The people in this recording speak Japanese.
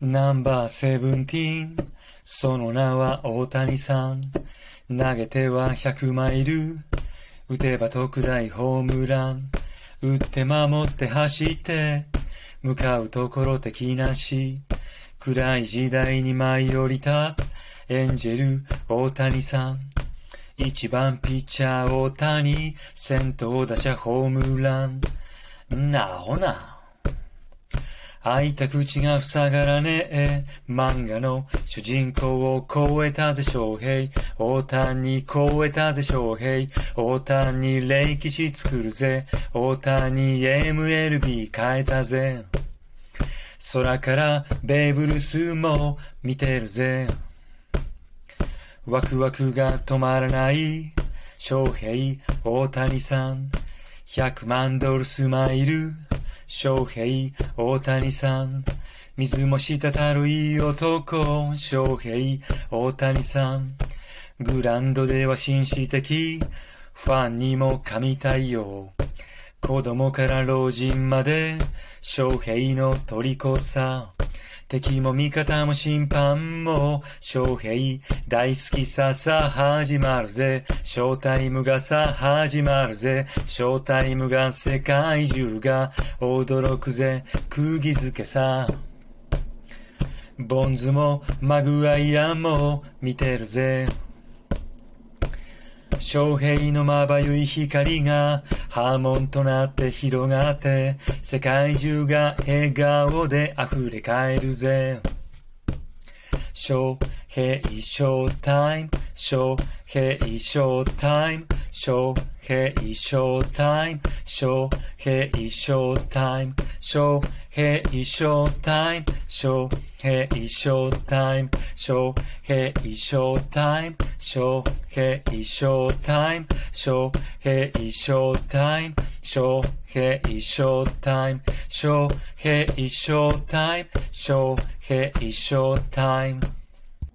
ナンバーセブンティーン。その名は大谷さん。投げては100マイル。打てば特大ホームラン。打って守って走って。向かうところ敵なし。暗い時代に舞い降りた。エンジェル大谷さん。一番ピッチャー大谷。先頭打者ホームラン。なほな。開いた口が塞がらねえ。漫画の主人公を超えたぜ、翔平。大谷超えたぜ、翔平。大谷歴史作るぜ。大谷 MLB 変えたぜ。空からベーブルスも見てるぜ。ワクワクが止まらない。翔平、大谷さん。100万ドルスマイル。翔平、大谷さん。水も滴るいい男、翔平、大谷さん。グランドでは紳士的、ファンにも神対応。子供から老人まで、翔平の虜さ。敵も味方も審判も、翔平大好きささ始まるぜ。ショータイムがさ始まるぜ。ショータイムが世界中が驚くぜ。釘付けさ。ボンズもマグワイアも見てるぜ。昌平のまばゆい光が波紋となって広がって世界中が笑顔で溢れ返るぜ。昌平ショータイム、昌平ショータイム、昌平ショータイム、昌平ショータイム、昌平ショ Shohei Showtime, Shohei Showtime, Shohei Showtime.